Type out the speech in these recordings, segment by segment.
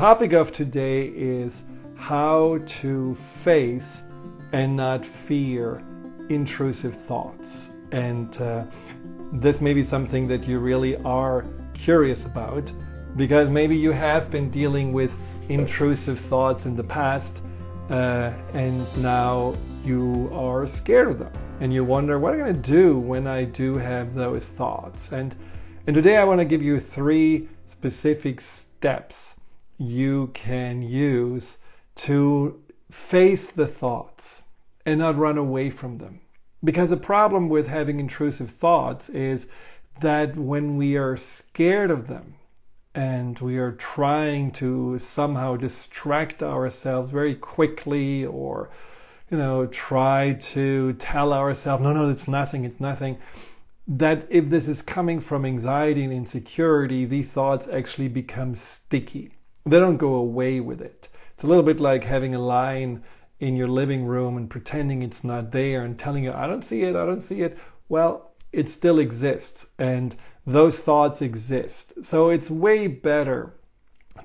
topic of today is how to face and not fear intrusive thoughts. And uh, this may be something that you really are curious about because maybe you have been dealing with intrusive thoughts in the past uh, and now you are scared of them and you wonder what am I going to do when I do have those thoughts. And, and today I want to give you three specific steps you can use to face the thoughts and not run away from them. Because the problem with having intrusive thoughts is that when we are scared of them and we are trying to somehow distract ourselves very quickly or you know try to tell ourselves no no it's nothing it's nothing that if this is coming from anxiety and insecurity these thoughts actually become sticky they don't go away with it. It's a little bit like having a line in your living room and pretending it's not there and telling you, I don't see it, I don't see it. Well, it still exists and those thoughts exist. So it's way better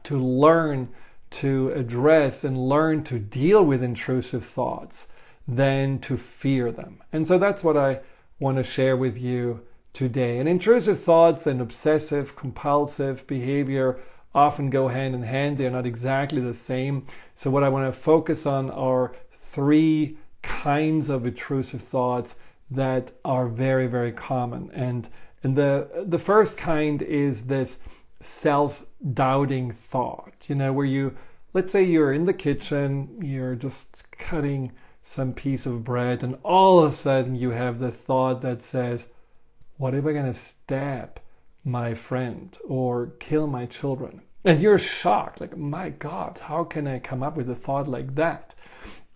to learn to address and learn to deal with intrusive thoughts than to fear them. And so that's what I want to share with you today. And intrusive thoughts and obsessive compulsive behavior often go hand in hand. They're not exactly the same. So, what I want to focus on are three kinds of intrusive thoughts that are very, very common. And, and the, the first kind is this self doubting thought, you know, where you, let's say you're in the kitchen, you're just cutting some piece of bread, and all of a sudden you have the thought that says, What if I'm going to stab my friend or kill my children? And you're shocked, like, my God, how can I come up with a thought like that?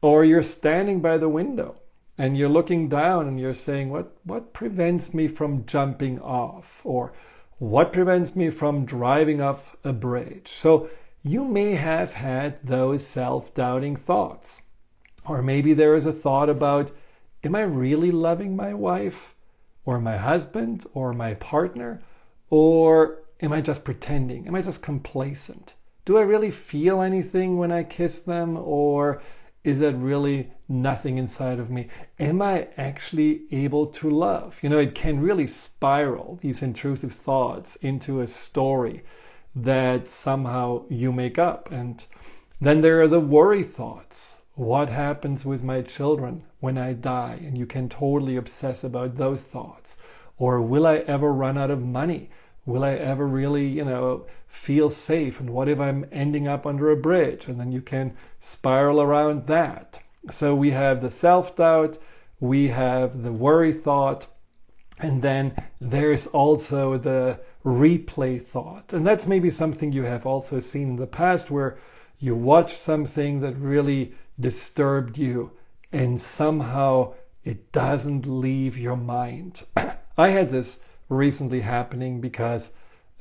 Or you're standing by the window and you're looking down and you're saying, what, what prevents me from jumping off? Or what prevents me from driving off a bridge? So you may have had those self doubting thoughts. Or maybe there is a thought about, am I really loving my wife or my husband or my partner? Or Am I just pretending? Am I just complacent? Do I really feel anything when I kiss them? Or is that really nothing inside of me? Am I actually able to love? You know, it can really spiral these intrusive thoughts into a story that somehow you make up. And then there are the worry thoughts. What happens with my children when I die? And you can totally obsess about those thoughts. Or will I ever run out of money? Will I ever really, you know, feel safe? And what if I'm ending up under a bridge? And then you can spiral around that. So we have the self doubt, we have the worry thought, and then there's also the replay thought. And that's maybe something you have also seen in the past where you watch something that really disturbed you and somehow it doesn't leave your mind. I had this recently happening because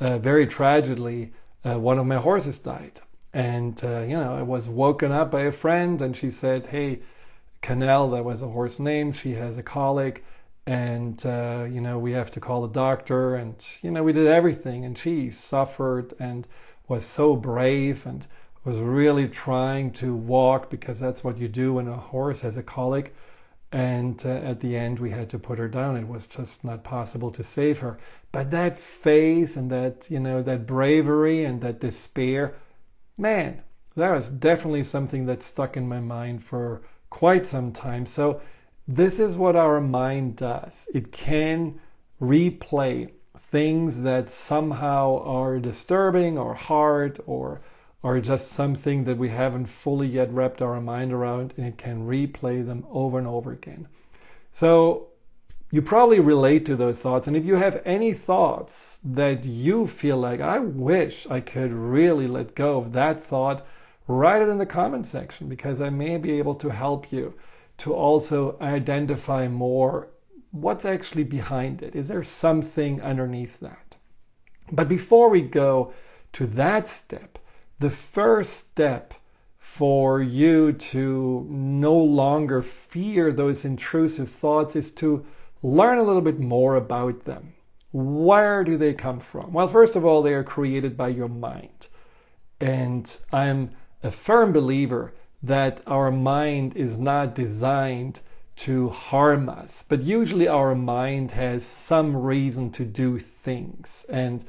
uh, very tragically, uh, one of my horses died. And, uh, you know, I was woken up by a friend and she said, Hey, Canal, that was a horse name, she has a colic and, uh, you know, we have to call the doctor. And, you know, we did everything. And she suffered and was so brave and was really trying to walk because that's what you do when a horse has a colic and uh, at the end we had to put her down. It was just not possible to save her. But that face and that you know that bravery and that despair man that was definitely something that stuck in my mind for quite some time. So this is what our mind does. It can replay things that somehow are disturbing or hard or are just something that we haven't fully yet wrapped our mind around and it can replay them over and over again. So you probably relate to those thoughts. And if you have any thoughts that you feel like, I wish I could really let go of that thought, write it in the comment section because I may be able to help you to also identify more what's actually behind it. Is there something underneath that? But before we go to that step, the first step for you to no longer fear those intrusive thoughts is to learn a little bit more about them. Where do they come from? Well, first of all, they are created by your mind. And I'm a firm believer that our mind is not designed to harm us, but usually our mind has some reason to do things. And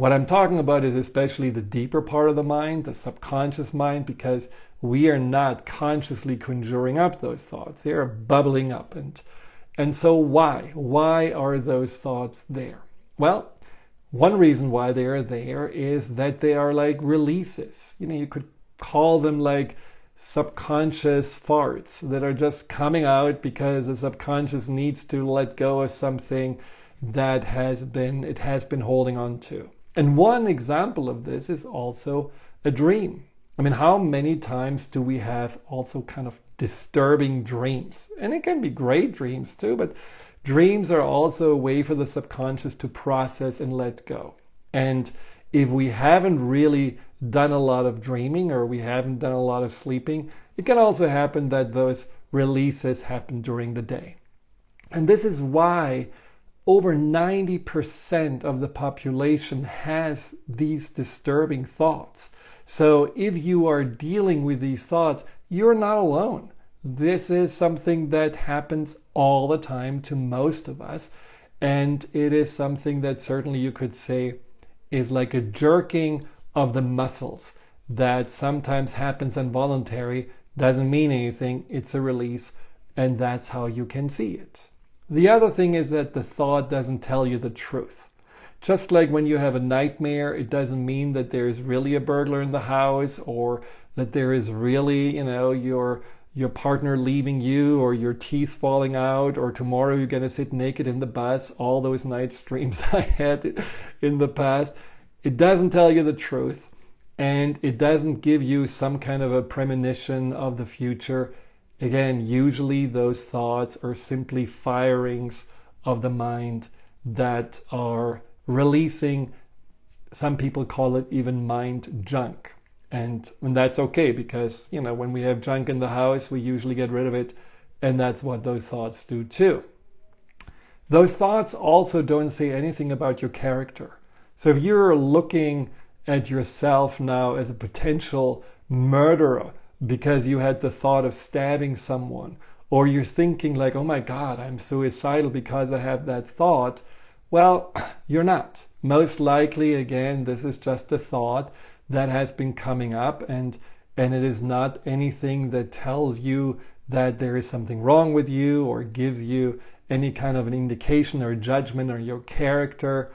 what I'm talking about is especially the deeper part of the mind, the subconscious mind, because we are not consciously conjuring up those thoughts. They are bubbling up. And, and so, why? Why are those thoughts there? Well, one reason why they are there is that they are like releases. You know, you could call them like subconscious farts that are just coming out because the subconscious needs to let go of something that has been it has been holding on to. And one example of this is also a dream. I mean, how many times do we have also kind of disturbing dreams? And it can be great dreams too, but dreams are also a way for the subconscious to process and let go. And if we haven't really done a lot of dreaming or we haven't done a lot of sleeping, it can also happen that those releases happen during the day. And this is why over 90% of the population has these disturbing thoughts. So if you are dealing with these thoughts, you're not alone. This is something that happens all the time to most of us. And it is something that certainly you could say is like a jerking of the muscles that sometimes happens involuntary, doesn't mean anything, it's a release, and that's how you can see it. The other thing is that the thought doesn't tell you the truth. Just like when you have a nightmare, it doesn't mean that there's really a burglar in the house or that there is really, you know, your your partner leaving you or your teeth falling out or tomorrow you're going to sit naked in the bus all those night streams i had in the past it doesn't tell you the truth and it doesn't give you some kind of a premonition of the future Again, usually those thoughts are simply firings of the mind that are releasing, some people call it even mind junk. And, and that's okay because, you know, when we have junk in the house, we usually get rid of it. And that's what those thoughts do too. Those thoughts also don't say anything about your character. So if you're looking at yourself now as a potential murderer, because you had the thought of stabbing someone, or you're thinking, like, oh my God, I'm suicidal because I have that thought, well, you're not. Most likely, again, this is just a thought that has been coming up, and, and it is not anything that tells you that there is something wrong with you or gives you any kind of an indication or judgment or your character.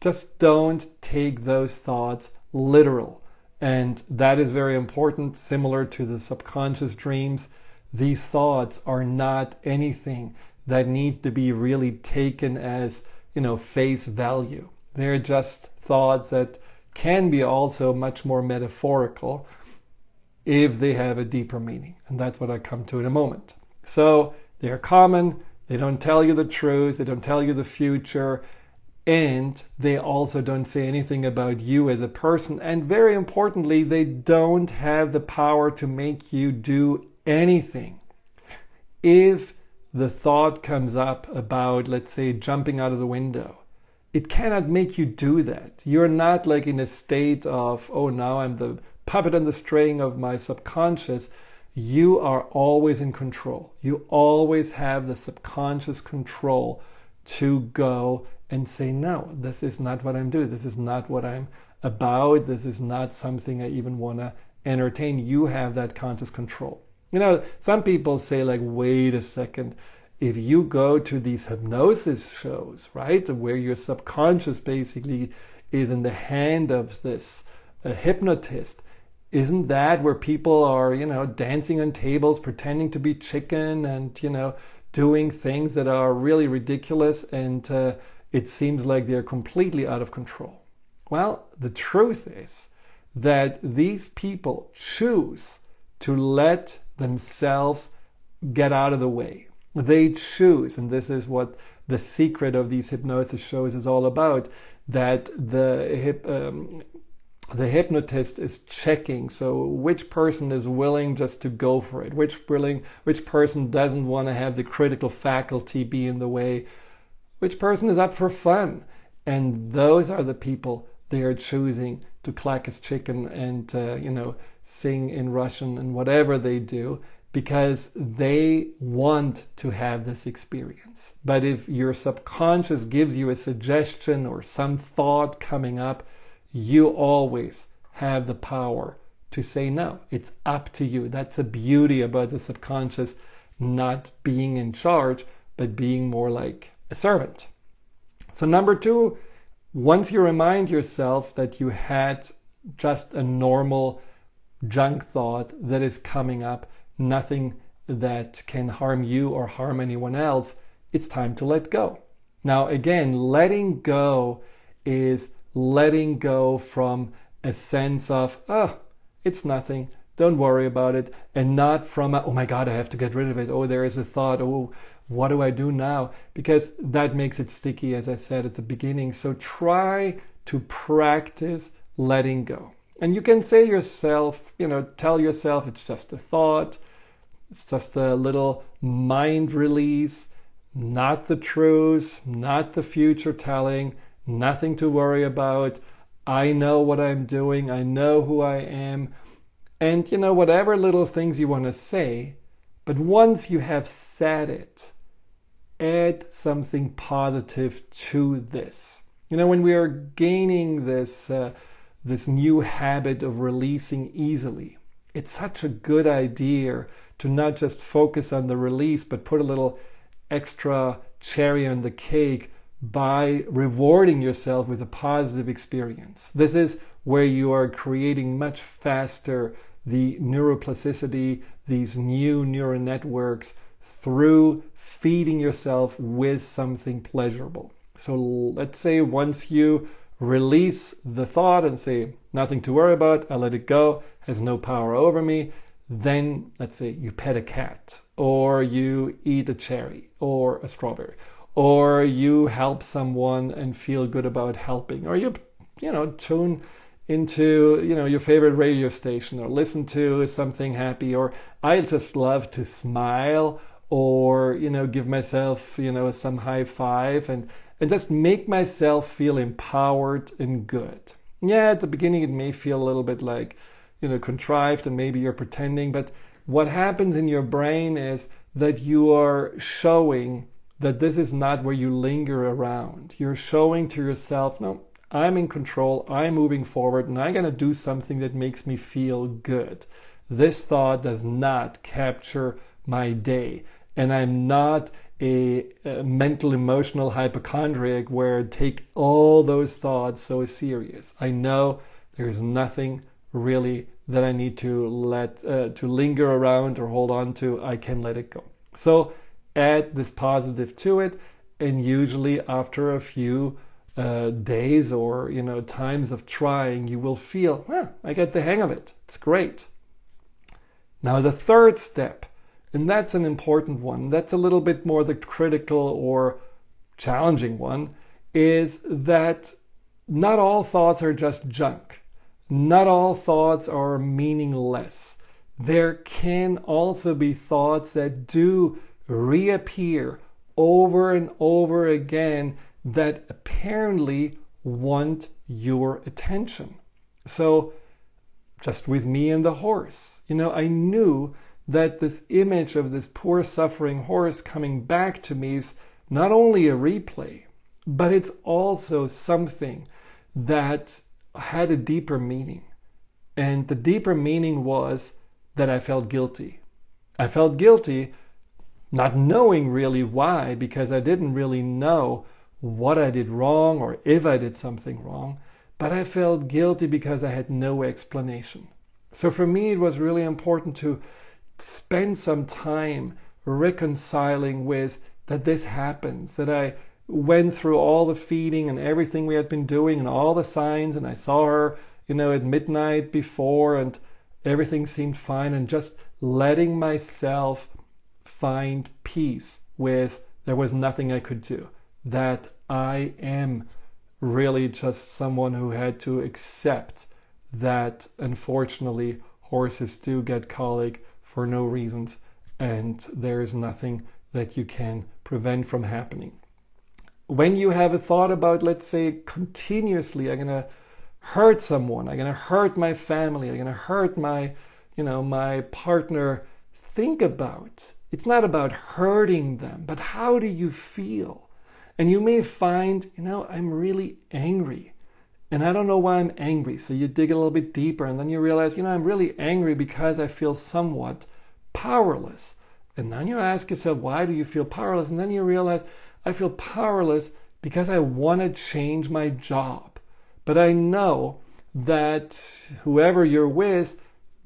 Just don't take those thoughts literal. And that is very important, similar to the subconscious dreams. These thoughts are not anything that need to be really taken as, you know, face value. They're just thoughts that can be also much more metaphorical if they have a deeper meaning. And that's what I come to in a moment. So they're common, they don't tell you the truth, they don't tell you the future, and they also don't say anything about you as a person. And very importantly, they don't have the power to make you do anything. If the thought comes up about, let's say, jumping out of the window, it cannot make you do that. You're not like in a state of, oh, now I'm the puppet on the string of my subconscious. You are always in control. You always have the subconscious control to go and say, no, this is not what I'm doing. This is not what I'm about. This is not something I even want to entertain. You have that conscious control. You know, some people say, like, wait a second. If you go to these hypnosis shows, right, where your subconscious basically is in the hand of this a hypnotist, isn't that where people are, you know, dancing on tables, pretending to be chicken, and you know, doing things that are really ridiculous and uh, it seems like they're completely out of control. Well, the truth is that these people choose to let themselves get out of the way. They choose, and this is what the secret of these hypnosis shows is all about, that the hip, um, the hypnotist is checking so which person is willing just to go for it which willing which person doesn't want to have the critical faculty be in the way which person is up for fun? And those are the people they are choosing to clack as chicken and uh, you know sing in Russian and whatever they do because they want to have this experience. But if your subconscious gives you a suggestion or some thought coming up, you always have the power to say no. It's up to you. That's the beauty about the subconscious not being in charge, but being more like a servant. So, number two, once you remind yourself that you had just a normal junk thought that is coming up, nothing that can harm you or harm anyone else, it's time to let go. Now, again, letting go is letting go from a sense of, oh, it's nothing, don't worry about it, and not from, a, oh my God, I have to get rid of it. Oh, there is a thought, oh, what do I do now? Because that makes it sticky, as I said at the beginning. So try to practice letting go. And you can say yourself, you know, tell yourself it's just a thought, it's just a little mind release, not the truth, not the future telling, nothing to worry about. I know what I'm doing, I know who I am. And, you know, whatever little things you want to say, but once you have said it, add something positive to this. You know, when we are gaining this. Uh, this new habit of releasing easily. It's such a good idea to not just focus on the release, but put a little extra cherry on the cake by rewarding yourself with a positive experience. This is where you are creating much faster the neuroplasticity, these new neural networks, through feeding yourself with something pleasurable. So let's say once you release the thought and say, nothing to worry about, I let it go, has no power over me. Then, let's say you pet a cat, or you eat a cherry, or a strawberry, or you help someone and feel good about helping, or you, you know, tune into you know your favorite radio station or listen to something happy or i just love to smile or you know give myself you know some high five and and just make myself feel empowered and good. Yeah, at the beginning it may feel a little bit like, you know, contrived and maybe you're pretending, but what happens in your brain is that you are showing that this is not where you linger around. You're showing to yourself, no, I'm in control, I'm moving forward, and I'm going to do something that makes me feel good. This thought does not capture my day, and I'm not a, a, mental emotional hypochondriac where I take all those thoughts so serious. I know there's nothing really that I need to let uh, to linger around or hold on to. I can let it go. So add this positive to it, and usually after a few uh, days or you know times of trying, you will feel, well, I get the hang of it. It's great. Now the third step and that's an important one. That's a little bit more the critical or challenging one is that not all thoughts are just junk. Not all thoughts are meaningless. There can also be thoughts that do reappear over and over again that apparently want your attention. So, just with me and the horse, you know, I knew that this image of this poor suffering horse coming back to me is not only a replay, but it's also something that had a deeper meaning. And the deeper meaning was that I felt guilty. I felt guilty not knowing really why, because I didn't really know what I did wrong or if I did something wrong, but I felt guilty because I had no explanation. So for me, it was really important to spend some time reconciling with that this happens, that I went through all the feeding and everything we had been doing and all the signs, and I saw her, you know, at midnight before, and everything seemed fine, and just letting myself find peace with there was nothing I could do, that I am really just someone who had to accept that unfortunately horses do get colic for no reasons, and there is nothing that you can prevent from happening. When you have a thought about, let's say, continuously, I'm gonna hurt someone. I'm going to hurt my family. I'm going to hurt my, you know, my partner. Think about. It's not about hurting them, but how do you feel? And you may find, you know, I'm really angry. And I don't know why I'm angry. So you dig a little bit deeper and then you realize, you know, I'm really angry because I feel somewhat powerless. And then you ask yourself, why do you feel powerless? And then you realize, I feel powerless because I want to change my job. But I know that whoever you're with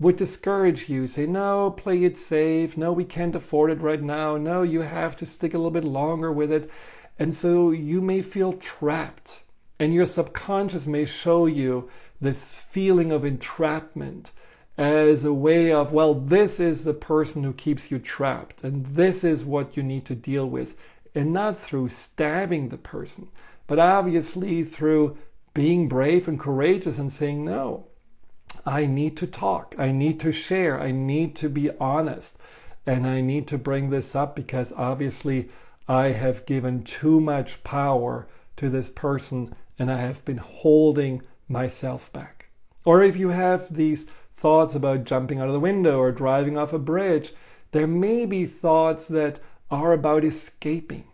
would discourage you, say, no, play it safe. No, we can't afford it right now. No, you have to stick a little bit longer with it. And so you may feel trapped. And your subconscious may show you this feeling of entrapment as a way of, well, this is the person who keeps you trapped, and this is what you need to deal with and not through stabbing the person, but obviously through being brave and courageous and saying, No, I need to talk, I need to share, I need to be honest, and I need to bring this up because obviously I have given too much power to this person and I have been holding myself back. Or if you have these thoughts about jumping out of the window or driving off a bridge, there may be thoughts that are about escaping,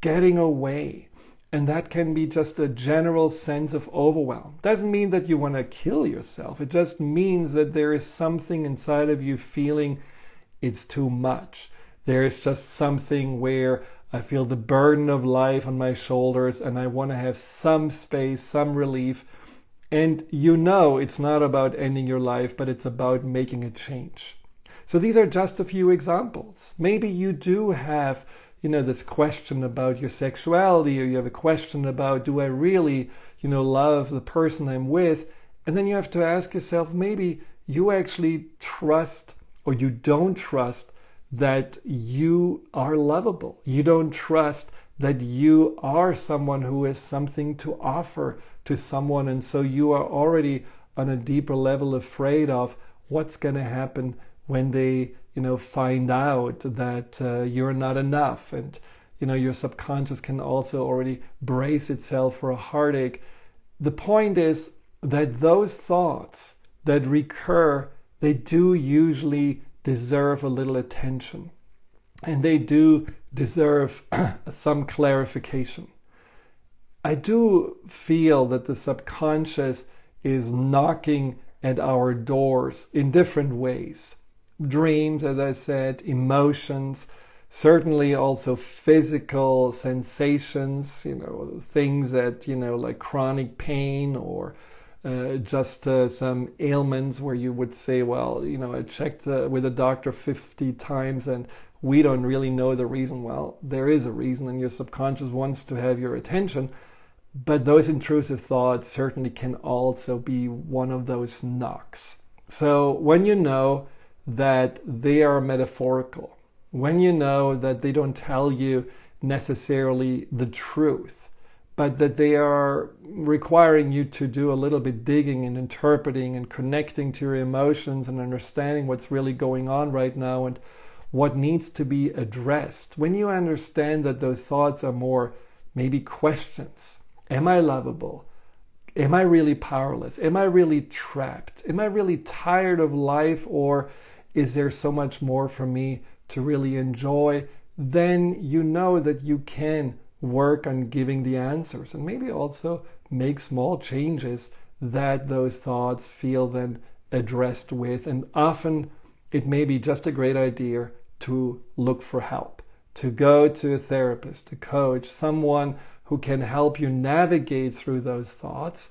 getting away. And that can be just a general sense of overwhelm. Doesn't mean that you want to kill yourself. It just means that there is something inside of you feeling it's too much. There is just something where I feel the burden of life on my shoulders and I want to have some space, some relief. And you know it's not about ending your life, but it's about making a change. So these are just a few examples. Maybe you do have, you know, this question about your sexuality, or you have a question about, do I really, you know, love the person I'm with? And then you have to ask yourself, maybe you actually trust or you don't trust that you are lovable. You don't trust that you are someone who has something to offer to someone. And so you are already on a deeper level afraid of what's going to happen when they you know find out that uh, you're not enough. And you know your subconscious can also already brace itself for a heartache. The point is that those thoughts that recur they do usually deserve a little attention. And they do deserve some clarification. I do feel that the subconscious is knocking at our doors in different ways dreams, as I said, emotions, certainly also physical sensations, you know, things that, you know, like chronic pain or uh, just uh, some ailments where you would say, well, you know, I checked uh, with a doctor 50 times and we don't really know the reason. Well, there is a reason, and your subconscious wants to have your attention. But those intrusive thoughts certainly can also be one of those knocks. So when you know that they are metaphorical, when you know that they don't tell you necessarily the truth, but that they are requiring you to do a little bit digging and interpreting and connecting to your emotions and understanding what's really going on right now and what needs to be addressed. When you understand that those thoughts are more maybe questions Am I lovable? Am I really powerless? Am I really trapped? Am I really tired of life? Or is there so much more for me to really enjoy? Then you know that you can work on giving the answers and maybe also make small changes that those thoughts feel then addressed with. And often it may be just a great idea to look for help, to go to a therapist, a coach, someone who can help you navigate through those thoughts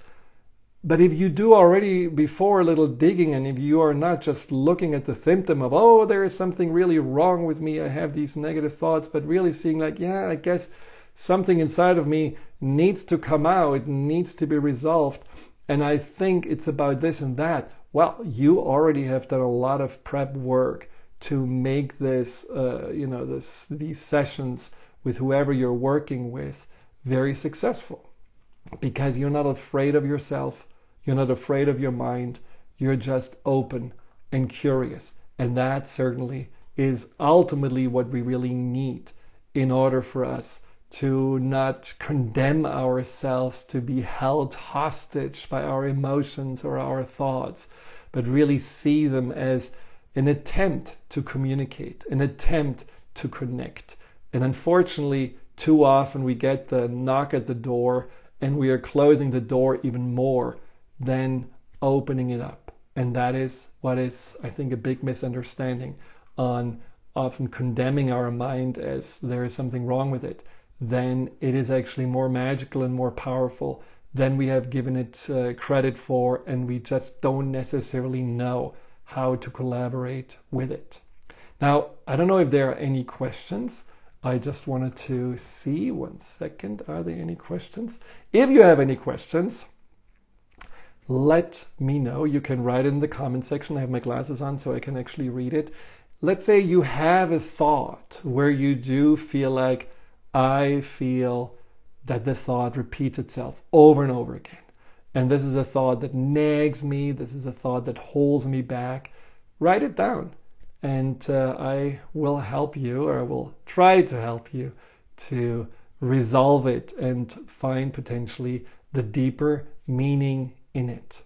but if you do already before a little digging, and if you are not just looking at the symptom of, oh, there is something really wrong with me, I have these negative thoughts, but really seeing, like, yeah, I guess something inside of me needs to come out, it needs to be resolved, and I think it's about this and that. Well, you already have done a lot of prep work to make this, uh, you know, this these sessions with whoever you're working with very successful. Because you're not afraid of yourself you're not afraid of your mind. You're just open and curious. And that certainly is ultimately what we really need in order for us to not condemn ourselves to be held hostage by our emotions or our thoughts, but really see them as an attempt to communicate, an attempt to connect. And unfortunately, too often we get the knock at the door and we are closing the door even more than opening it up. And that is what is, I think, a big misunderstanding on often condemning our mind as there is something wrong with it then it is actually more magical and more powerful than we have given it uh, credit for, and we just don't necessarily know how to collaborate with it. Now, I don't know if there are any questions. I just wanted to see one second. Are there any questions? If you have any questions, let me know. You can write in the comment section. I have my glasses on so I can actually read it. Let's say you have a thought where you do feel like, I feel that the thought repeats itself over and over again. And this is a thought that nags me, this is a thought that holds me back. Write it down, and uh, I will help you, or I will try to help you to resolve it and find potentially the deeper meaning in it.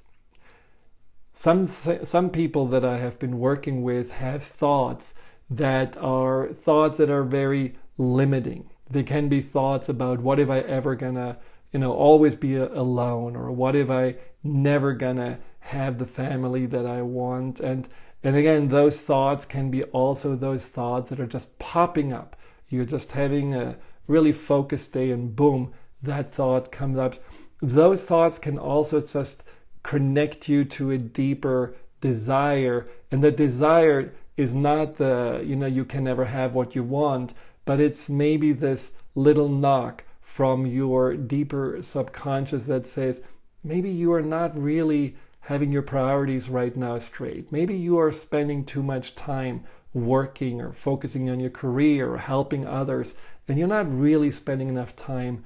Some, some people that I have been working with have thoughts that are thoughts that are very limiting they can be thoughts about what if I ever gonna, you know, always be alone, or what if I never gonna have the family that I want, and and again, those thoughts can be also those thoughts that are just popping up. You're just having a really focused day, and boom, that thought comes up. Those thoughts can also just connect you to a deeper desire, and the desire is not the you know you can never have what you want but it's maybe this little knock from your deeper subconscious that says, maybe you are not really having your priorities right now straight. Maybe you are spending too much time working or focusing on your career or helping others, and you're not really spending enough time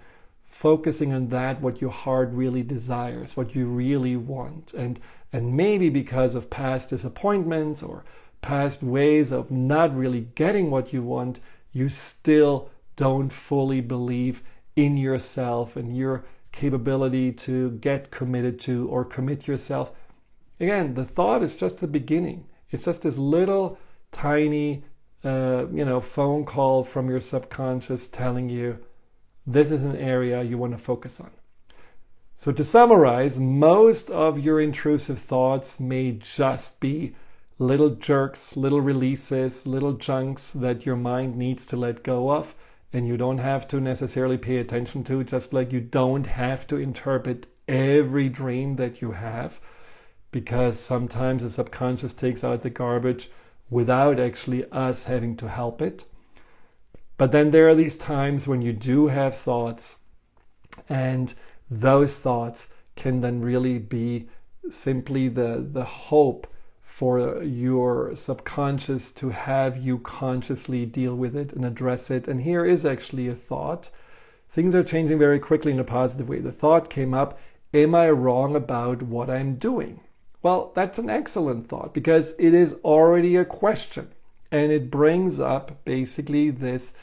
focusing on that what your heart really desires, what you really want. And and maybe because of past disappointments or past ways of not really getting what you want, you still don't fully believe in yourself and your capability to get committed to or commit yourself. Again, the thought is just the beginning. It's just this little tiny, uh, you know, phone call from your subconscious telling you this is an area you want to focus on. So, to summarize, most of your intrusive thoughts may just be little jerks, little releases, little chunks that your mind needs to let go of, and you don't have to necessarily pay attention to, just like you don't have to interpret every dream that you have, because sometimes the subconscious takes out the garbage without actually us having to help it. But then there are these times when you do have thoughts, and those thoughts can then really be simply the, the hope for your subconscious to have you consciously deal with it and address it. And here is actually a thought. Things are changing very quickly in a positive way. The thought came up Am I wrong about what I'm doing? Well, that's an excellent thought because it is already a question. And it brings up basically this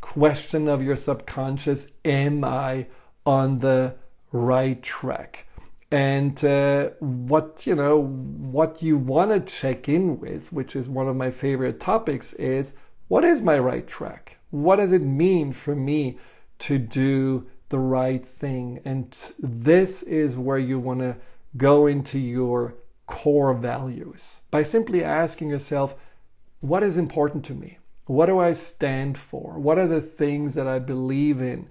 question of your subconscious Am I on the right track? and uh, what you know what you want to check in with which is one of my favorite topics is what is my right track? What does it mean for me to do the right thing? And this is where you want to go into your core values. By simply asking yourself what is important to me what do i stand for what are the things that i believe in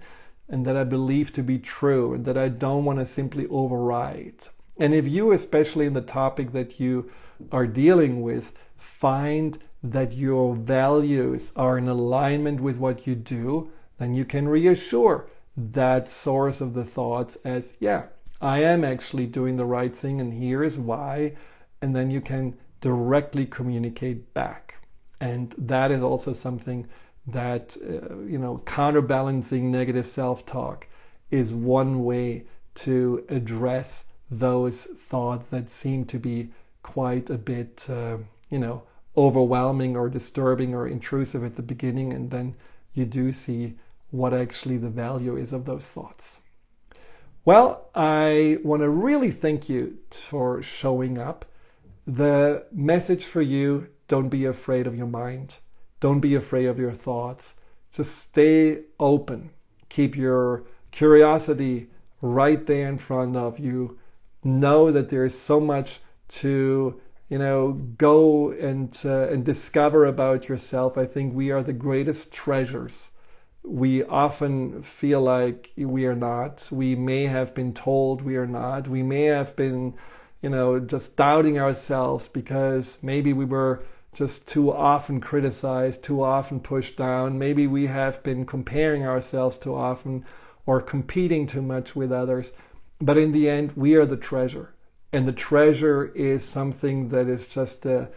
and that I believe to be true and that I don't want to simply override. And if you, especially in the topic that you are dealing with, find that your values are in alignment with what you do, then you can reassure that source of the thoughts as, yeah, I am actually doing the right thing, and here is why. And then you can directly communicate back. And that is also something that uh, you know counterbalancing negative self-talk is one way to address those thoughts that seem to be quite a bit uh, you know overwhelming or disturbing or intrusive at the beginning and then you do see what actually the value is of those thoughts. Well, I want to really thank you for showing up. The message for you don't be afraid of your mind, don't be afraid of your thoughts. Just stay open, keep your curiosity right there in front of you. Know that there is so much to you know go and uh, and discover about yourself. I think we are the greatest treasures we often feel like we are not. We may have been told we are not. We may have been, you know, just doubting ourselves because maybe we were just too often criticized, too often pushed down. Maybe we have been comparing ourselves too often or competing too much with others. But in the end, we are the treasure. And the treasure is something that is just a,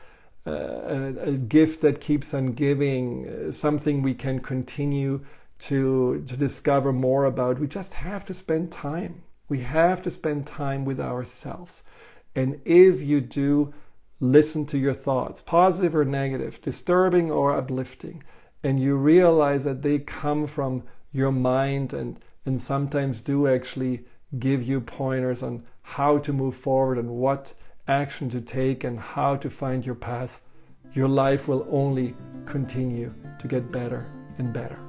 a, a gift that keeps on giving, something we can continue to, to discover more about. We just have to spend time. We have to spend time with ourselves. And if you do listen to your thoughts, positive or negative, disturbing or uplifting, and you realize that they come from your mind and, and sometimes do actually give you pointers on how to move forward and what action to take and how to find your path, your life will only continue to get better and better.